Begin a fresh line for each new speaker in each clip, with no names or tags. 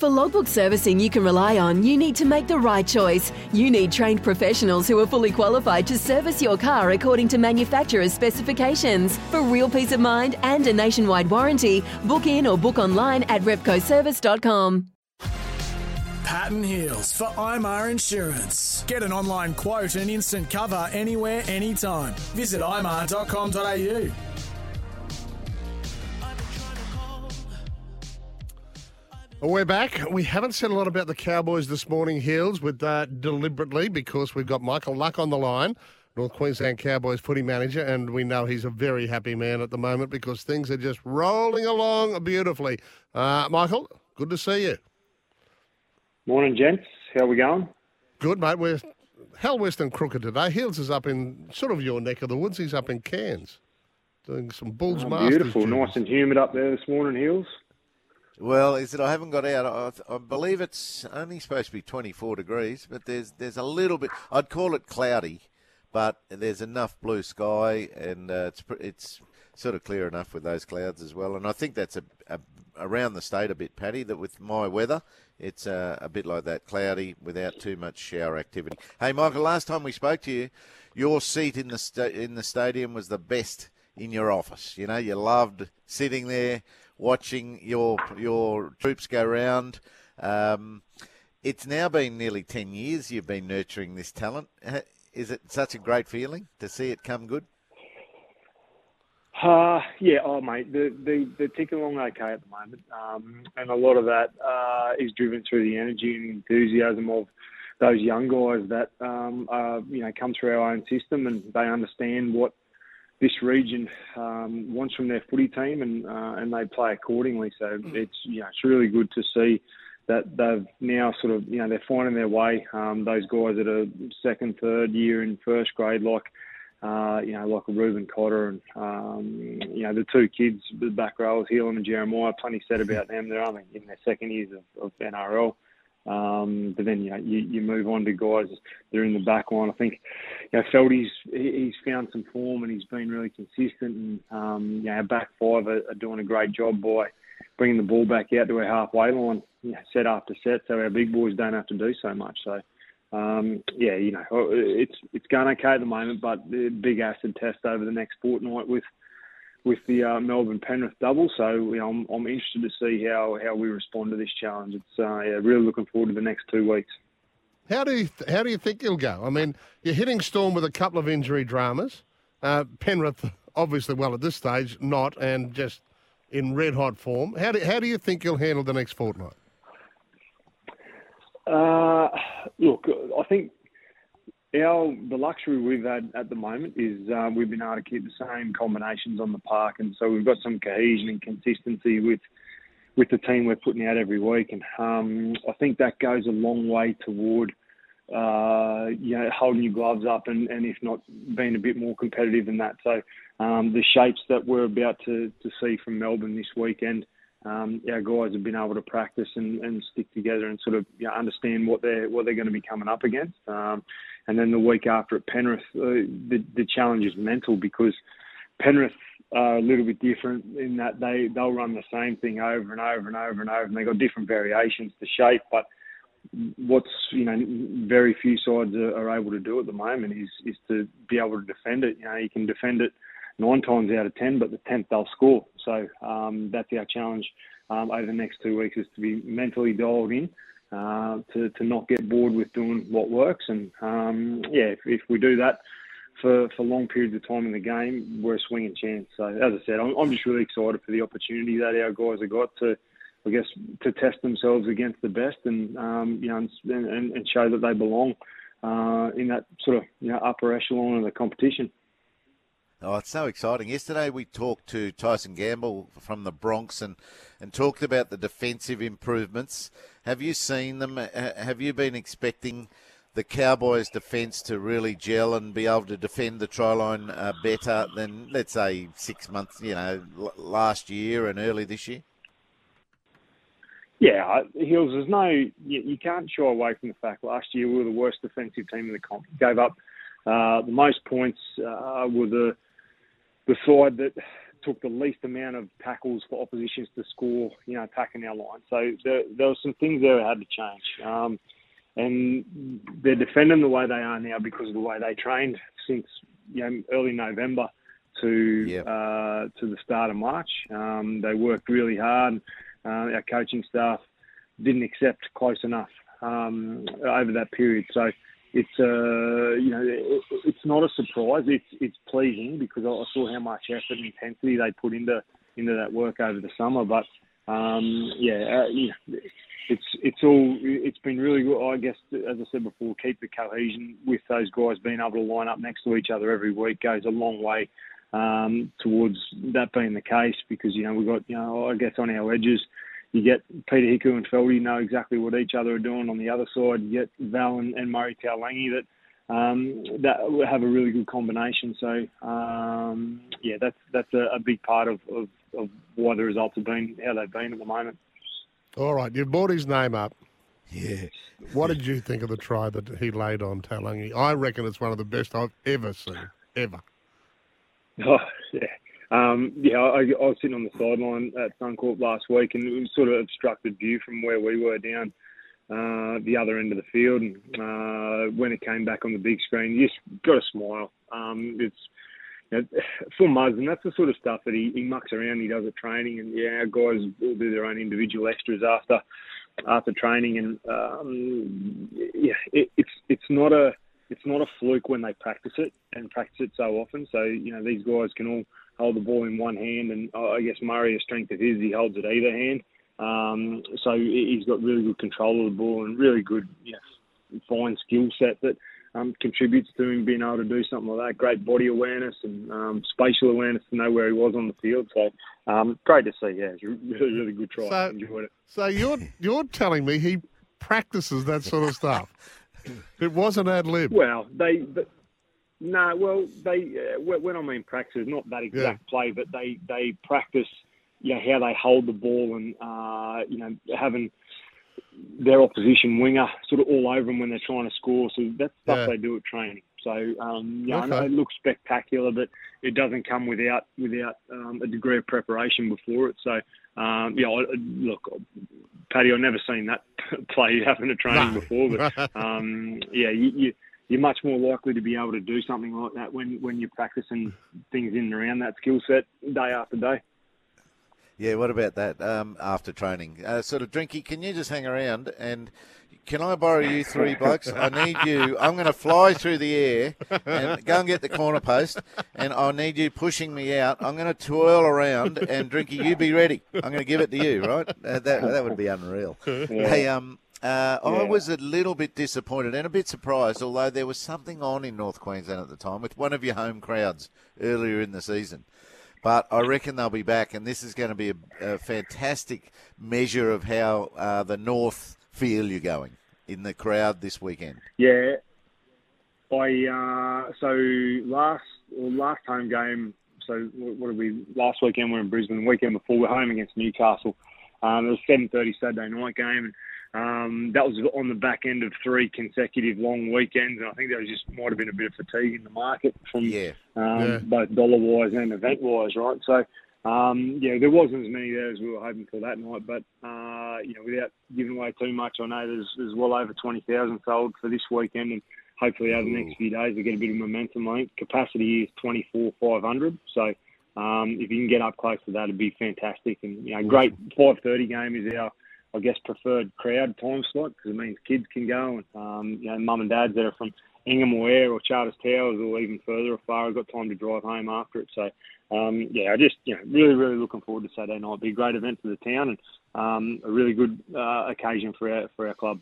For logbook servicing you can rely on, you need to make the right choice. You need trained professionals who are fully qualified to service your car according to manufacturer's specifications. For real peace of mind and a nationwide warranty, book in or book online at repcoservice.com.
Patton Heels for IMAR Insurance. Get an online quote and instant cover anywhere, anytime. Visit imar.com.au.
we're back. We haven't said a lot about the Cowboys this morning, Hills, with uh, deliberately because we've got Michael Luck on the line, North Queensland Cowboys footy manager, and we know he's a very happy man at the moment because things are just rolling along beautifully. Uh, Michael, good to see you.
Morning, gents. How we going?
Good, mate. We're hell west and crooked today. Hills is up in sort of your neck of the woods. He's up in Cairns doing some Bulls
Oh,
Masters.
beautiful,
duties.
nice and humid up there this morning, Hills.
Well, is it? I haven't got out. I, I believe it's only supposed to be 24 degrees, but there's there's a little bit. I'd call it cloudy, but there's enough blue sky, and uh, it's it's sort of clear enough with those clouds as well. And I think that's a, a around the state a bit, Paddy. That with my weather, it's uh, a bit like that, cloudy without too much shower activity. Hey, Michael, last time we spoke to you, your seat in the sta- in the stadium was the best in your office. You know, you loved sitting there watching your your troops go round. Um, it's now been nearly ten years you've been nurturing this talent. Is it such a great feeling to see it come good?
Uh, yeah, oh mate, the the they're ticking along okay at the moment, um, and a lot of that uh, is driven through the energy and enthusiasm of those young guys that um, uh, you know come through our own system and they understand what this region um, wants from their footy team and uh, and they play accordingly. So it's you know it's really good to see that they've now sort of you know they're finding their way. Um, those guys that are second, third year in first grade, like uh, you know, like Reuben Cotter and, um, you know, the two kids, the back rowers, Heilum and Jeremiah, plenty said about them. They're only in their second years of, of NRL. Um, but then, you know, you, you move on to guys that are in the back line. I think, you know, Feldy's, he's found some form and he's been really consistent and, um, you know, our back five are, are doing a great job by bringing the ball back out to our halfway line, you know, set after set, so our big boys don't have to do so much. So, um, yeah, you know, it's it's going okay at the moment, but the big acid test over the next fortnight with with the uh, Melbourne Penrith double. So you know, I'm, I'm interested to see how, how we respond to this challenge. It's uh, yeah, really looking forward to the next two weeks.
How do you th- how do you think he'll go? I mean, you're hitting Storm with a couple of injury dramas. Uh, Penrith, obviously, well at this stage, not, and just in red hot form. How do how do you think you'll handle the next fortnight?
Uh, look, I think our the luxury we've had at the moment is uh, we've been able to keep the same combinations on the park, and so we've got some cohesion and consistency with with the team we're putting out every week, and um, I think that goes a long way toward uh, you know holding your gloves up and, and if not being a bit more competitive than that. So um, the shapes that we're about to, to see from Melbourne this weekend um, our guys have been able to practice and, and stick together and sort of you know, understand what they're what they're going to be coming up against. Um, and then the week after at Penrith, uh, the the challenge is mental because Penrith are a little bit different in that they they'll run the same thing over and over and over and over, and they got different variations to shape, but what's you know very few sides are, are able to do at the moment is is to be able to defend it. You know, you can defend it nine times out of ten, but the tenth they'll score. So um, that's our challenge um, over the next two weeks is to be mentally dialed in, uh, to to not get bored with doing what works, and um, yeah, if, if we do that for for long periods of time in the game, we're a swinging chance. So as I said, I'm, I'm just really excited for the opportunity that our guys have got to. I guess to test themselves against the best, and um, you know, and, and, and show that they belong uh, in that sort of you know upper echelon of the competition.
Oh, it's so exciting. Yesterday we talked to Tyson Gamble from the Bronx and, and talked about the defensive improvements. Have you seen them? Have you been expecting the Cowboys' defence to really gel and be able to defend the try line uh, better than, let's say, six months, you know, l- last year and early this year?
Yeah, Hills. There's no. You, you can't shy away from the fact last year we were the worst defensive team in the comp. Gave up uh, the most points. Uh, were the the side that took the least amount of tackles for oppositions to score. You know, attacking our line. So there, there were some things there that had to change. Um, and they're defending the way they are now because of the way they trained since you know early November to
Yep.
uh, to the start of March. Um, they worked really hard. Uh, our coaching staff didn't accept close enough um, over that period. So it's uh, you know it, it's not a surprise. It's it's pleasing because I saw how much effort and intensity they put into into that work over the summer. But um, yeah, uh, yeah, it's it's all it's been really good. I guess as I said before, keep the cohesion with those guys being able to line up next to each other every week goes a long way um, towards that being the case because you know we've got you know I guess on our edges you get Peter Hiku and Feldy know exactly what each other are doing. On the other side, you get Val and, and Murray Taulagi that um, that have a really good combination. So um, yeah, that's that's a, a big part of, of, of why the results have been how they've been at the moment.
All right, you've brought his name up.
Yeah.
What did you think of the try that he laid on Taulagi? I reckon it's one of the best I've ever seen, ever.
Oh, yeah. Um, yeah, I, I was sitting on the sideline at Suncorp last week, and it was sort of obstructed view from where we were down uh, the other end of the field. And uh, when it came back on the big screen, you just got a smile. Um, it's you know, for Muzz, and that's the sort of stuff that he, he mucks around. He does at training, and yeah, our guys will do their own individual extras after after training, and um, yeah, it, it's it's not a it's not a fluke when they practice it and practice it so often. So you know these guys can all hold the ball in one hand, and uh, I guess Murray, a strength of his, he holds it either hand. Um, so he- he's got really good control of the ball and really good, you know, fine skill set that um, contributes to him being able to do something like that. Great body awareness and um, spatial awareness to know where he was on the field. So um, great to see. Yeah, it's really, really good try.
So-
Enjoyed it.
So you're you're telling me he practices that sort of stuff? It wasn't ad lib.
Well, they, but, no, well, they, uh, when when I mean practice, not that exact play, but they, they practice, you know, how they hold the ball and, uh, you know, having their opposition winger sort of all over them when they're trying to score. So that's stuff
Yeah.
they do at training. So, um, yeah, I know
Okay.
it looks spectacular, but it doesn't come without without um, a degree of preparation before it. So, um, yeah, I, look, Paddy, I've never seen that play happen at training
No.
before, but um, yeah, you, you, you're much more likely to be able to do something like that when, when you're practicing things in and around that skill set day after day.
Yeah, what about that um, after training? Uh, sort of, Drinky, can you just hang around and can I borrow you three blokes? I need you. I'm going to fly through the air and go and get the corner post, and I need you pushing me out. I'm going to twirl around, and Drinky, you be ready. I'm going to give it to you, right? Uh, that that would be unreal. Hey, um, uh, I was a little bit disappointed and a bit surprised, although there was something on in North Queensland at the time with one of your home crowds earlier in the season. But I reckon they'll be back, and this is going to be a, a fantastic measure of how uh, the North feel you're going in the crowd this weekend.
Yeah, I uh, so last well, last home game. So what did we last weekend? We're in Brisbane. The weekend before we're home against Newcastle. Um, it was seven thirty Saturday night game, and um, that was on the back end of three consecutive long weekends. And I think there was just might have been a bit of fatigue in the market from
Yeah.
um,
Yeah.
both dollar wise and event wise, right? So, um, yeah, there wasn't as many there as we were hoping for that night. But uh, you know, without giving away too much, I know there's, there's well over twenty thousand sold for this weekend, and hopefully over the next few days we get a bit of momentum. I think capacity is twenty four five hundred. So. Um, if you can get up close to that, it'd be fantastic. And you know, great five thirty game is our, I guess, preferred crowd time slot because it means kids can go and um, you know, mum and dads that are from Ingham or Ayr or Charters Towers or even further afar have got time to drive home after it. So, um, yeah, I just, you know, really, really looking forward to Saturday night. It'll be a great event for the town and um, a really good uh, occasion for our, for our club.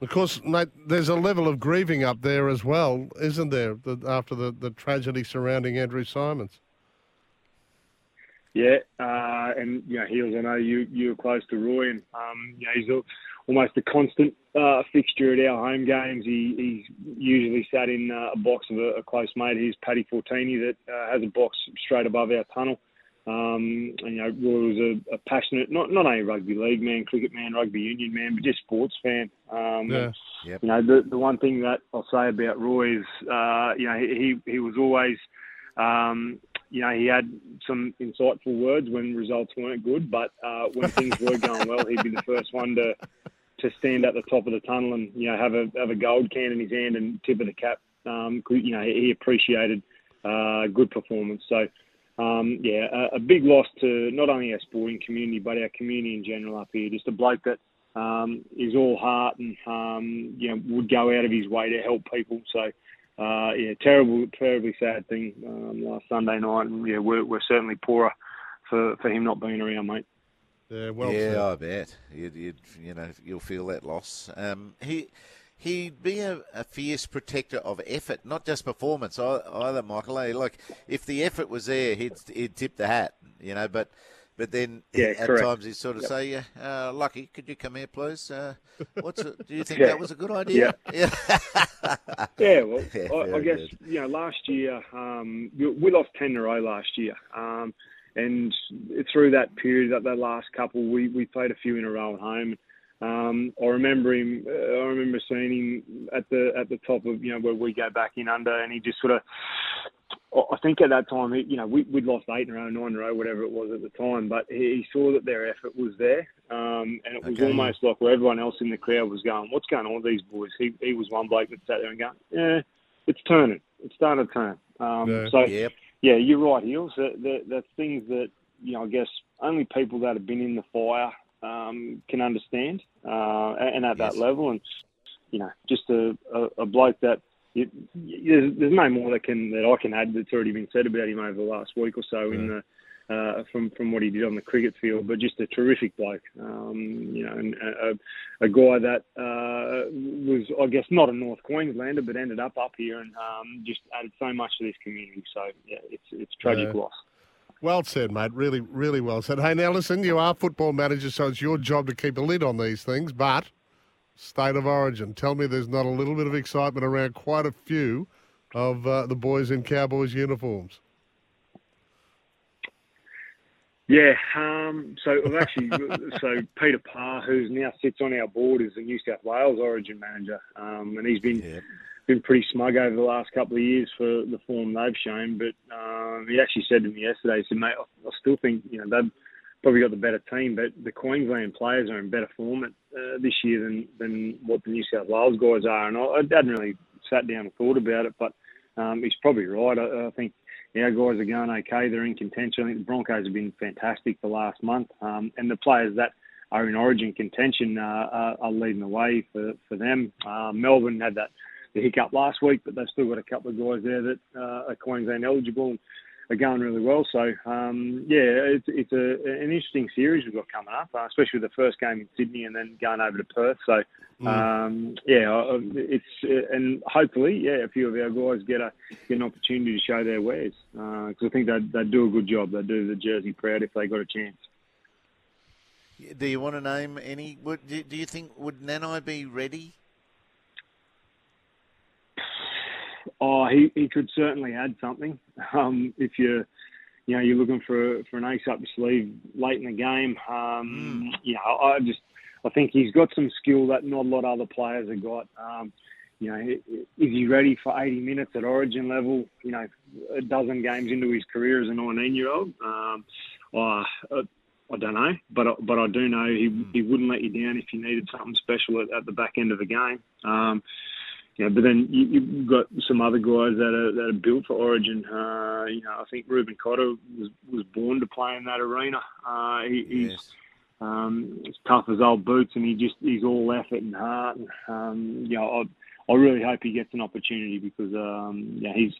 Of course, mate, there's a level of grieving up there as well, isn't there, the, after the, the tragedy surrounding Andrew Symonds?
Yeah, uh, and you know, Heals, I know you you were close to Roy, and um, you know, he's a, almost a constant uh, fixture at our home games. He he's usually sat in uh, a box of a, a close mate. He's Paddy Fortini that uh, has a box straight above our tunnel. Um, and, you know, Roy was a, a passionate, not not only rugby league man, cricket man, rugby union man, but just sports fan. Um,
Yeah.
Yep.
You know, the the one thing that I'll say about Roy is, uh, you know, he he was always, um, you know, he had some insightful words when results weren't good, but uh, when things were going well, he'd be the first one to to stand at the top of the tunnel and you know have a have a gold can in his hand and tip of the cap. Um, you know, he appreciated uh, good performance. So. Um, yeah, a, a big loss to not only our sporting community but our community in general up here. Just a bloke that um, is all heart and um, you know would go out of his way to help people. So uh, yeah, terrible, terribly sad thing um, last Sunday night, and yeah, we're, we're certainly poorer for, for him not being around, mate.
Yeah, well
yeah,
said.
I bet you'd, you'd you know you'll feel that loss. Um, he he'd be a, a fierce protector of effort, not just performance either, Michael. eh? Like if the effort was there, he'd he'd tip the hat, you know. But but then
Yeah,
at
correct.
times he'd sort of say, "Yeah, uh, Lucky, could you come here, please? Uh, what's it, do you think
Yeah.
that was a good idea?" Yeah.
Yeah, well,
Yeah,
I, I guess
good.
you know last year um, we lost ten in a row last year, um, and through that period, that, that last couple, we, we played a few in a row at home. Um, I remember him. Uh, I remember seeing him at the at the top of you know where we go back in under, and he just sort of. I think at that time, you know, we, we'd lost eight in a row, nine in a row, whatever it was at the time. But he, he saw that their effort was there, um, and it was
Okay.
almost like where everyone else in the crowd was going, "What's going on with these boys?" He he was one bloke that sat there and going, "Yeah, it's turning. It's starting to turn." Um,
Yeah.
So
Yep.
yeah, you're right, Heals. That, that, that's things that you know. I guess only people that have been in the fire um, can understand, uh, and at
Yes.
that level, and you know, just a, a, a bloke that you, there's, there's no more that can that I can add that's already been said about him over the last week or so in the. Uh, from from what he did on the cricket field, but just a terrific bloke, um, you know, and a, a guy that uh, was, I guess, not a North Queenslander, but ended up up here and um, just added so much to this community. So yeah, it's it's a tragic
Yeah.
loss.
Well said, mate. Really, really well said. Hey, now listen, you are football manager, so it's your job to keep a lid on these things. But state of origin, tell me there's not a little bit of excitement around quite a few of uh, the boys in Cowboys uniforms.
Yeah, um, so actually, so Peter Parr, who's now sits on our board, is the New South Wales Origin manager, um, and he's been been pretty smug over the last couple of years for the form they've shown. But um, he actually said to me yesterday, he said, "Mate, I, I still think you know they've probably got the better team, but the Queensland players are in better form at, uh, this year than than what the New South Wales guys are." And I, I hadn't really sat down and thought about it, but um, he's probably right. I, I think our guys are going okay. They're in contention. I think the Broncos have been fantastic the last month, um, and the players that are in Origin contention uh, are, are leading the way for for them. Uh, Melbourne had that the hiccup last week, but they've still got a couple of guys there that uh, are Queensland eligible and are going really well. So um, yeah, it's it's a, an interesting series we've got coming up, uh, especially with the first game in Sydney and then going over to Perth. So um, yeah, uh, it's uh, and hopefully yeah, a few of our guys get a get an opportunity to show their wares because I think they they do a good job. They do the jersey proud if they got a chance.
Do you want to name any? Would, do, do you think would Nanai be ready?
Oh, he, he could certainly add something. Um, if you're, you know, you're looking for for an ace up your sleeve late in the game. Um, You know, I just I think he's got some skill that not a lot of other players have got. Um, you know, is he ready for 80 minutes at Origin level? You know, a dozen games into his career as a 19 year old. Um, oh, uh, I don't know, but I- but I do know he he wouldn't let you down if you needed something special at, at the back end of the game. Um, you know, but then you, you've got some other guys that are that are built for Origin. Uh, you know, I think Reuben Cotter was was born to play in that arena. Uh, he, he's
Yes.
um, as tough as old boots, and he just he's all effort and heart. And, um, you know, I, I really hope he gets an opportunity because um, yeah, he's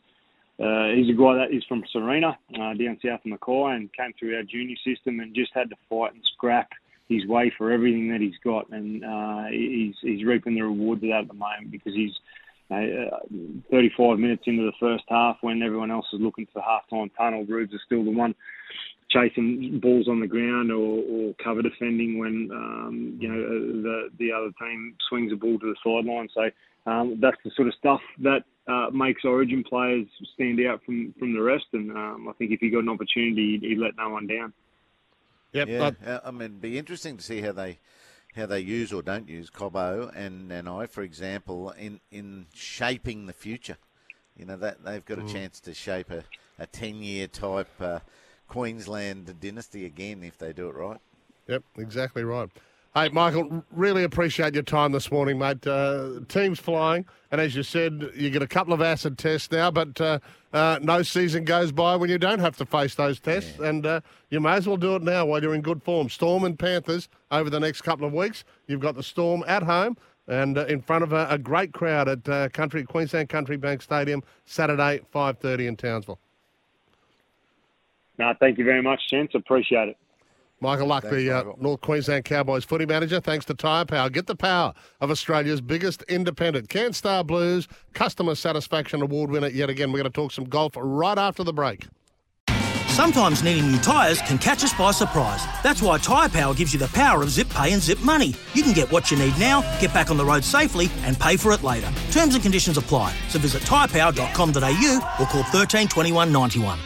uh, he's a guy that is from Sarina, uh, down south of Mackay, and came through our junior system and just had to fight and scrap his way for everything that he's got, and uh, he's he's reaping the rewards of that at the moment because he's. Uh, 35 minutes into the first half, when everyone else is looking for half-time tunnel, Rubes is still the one chasing balls on the ground or, or cover defending when um, you know the the other team swings a ball to the sideline. So um, that's the sort of stuff that uh, makes Origin players stand out from, from the rest. And um, I think if he got an opportunity, he'd, he'd let no one down.
Yep.
Yeah, uh, I mean, it'd be interesting to see how they how they use or don't use Cobbo and, and I, for example, in, in shaping the future. You know, that they've got a
Mm.
chance to shape a, a 10 year type uh, Queensland dynasty again if they do it right.
Yep, exactly right. Hey, Michael, really appreciate your time this morning, mate. Uh, team's flying, and as you said, you get a couple of acid tests now, but uh, uh, no season goes by when you don't have to face those tests, and uh, you may as well do it now while you're in good form. Storm and Panthers over the next couple of weeks. You've got the Storm at home and uh, in front of a, a great crowd at uh, Country Queensland Country Bank Stadium Saturday, 5:30 in Townsville.
No, thank you very much, gents. Appreciate it.
Michael Luck,
Thanks,
the uh, North Queensland Cowboys footy manager. Thanks to Tyre Power. Get the power of Australia's biggest independent. CanStar Blues Customer Satisfaction Award winner yet again. We're going to talk some golf right after the break.
Sometimes needing new tyres can catch us by surprise. That's why Tyre Power gives you the power of zip pay and zip money. You can get what you need now, get back on the road safely, and pay for it later. Terms and conditions apply. So visit tyrepower.com.au or call 13 21 91.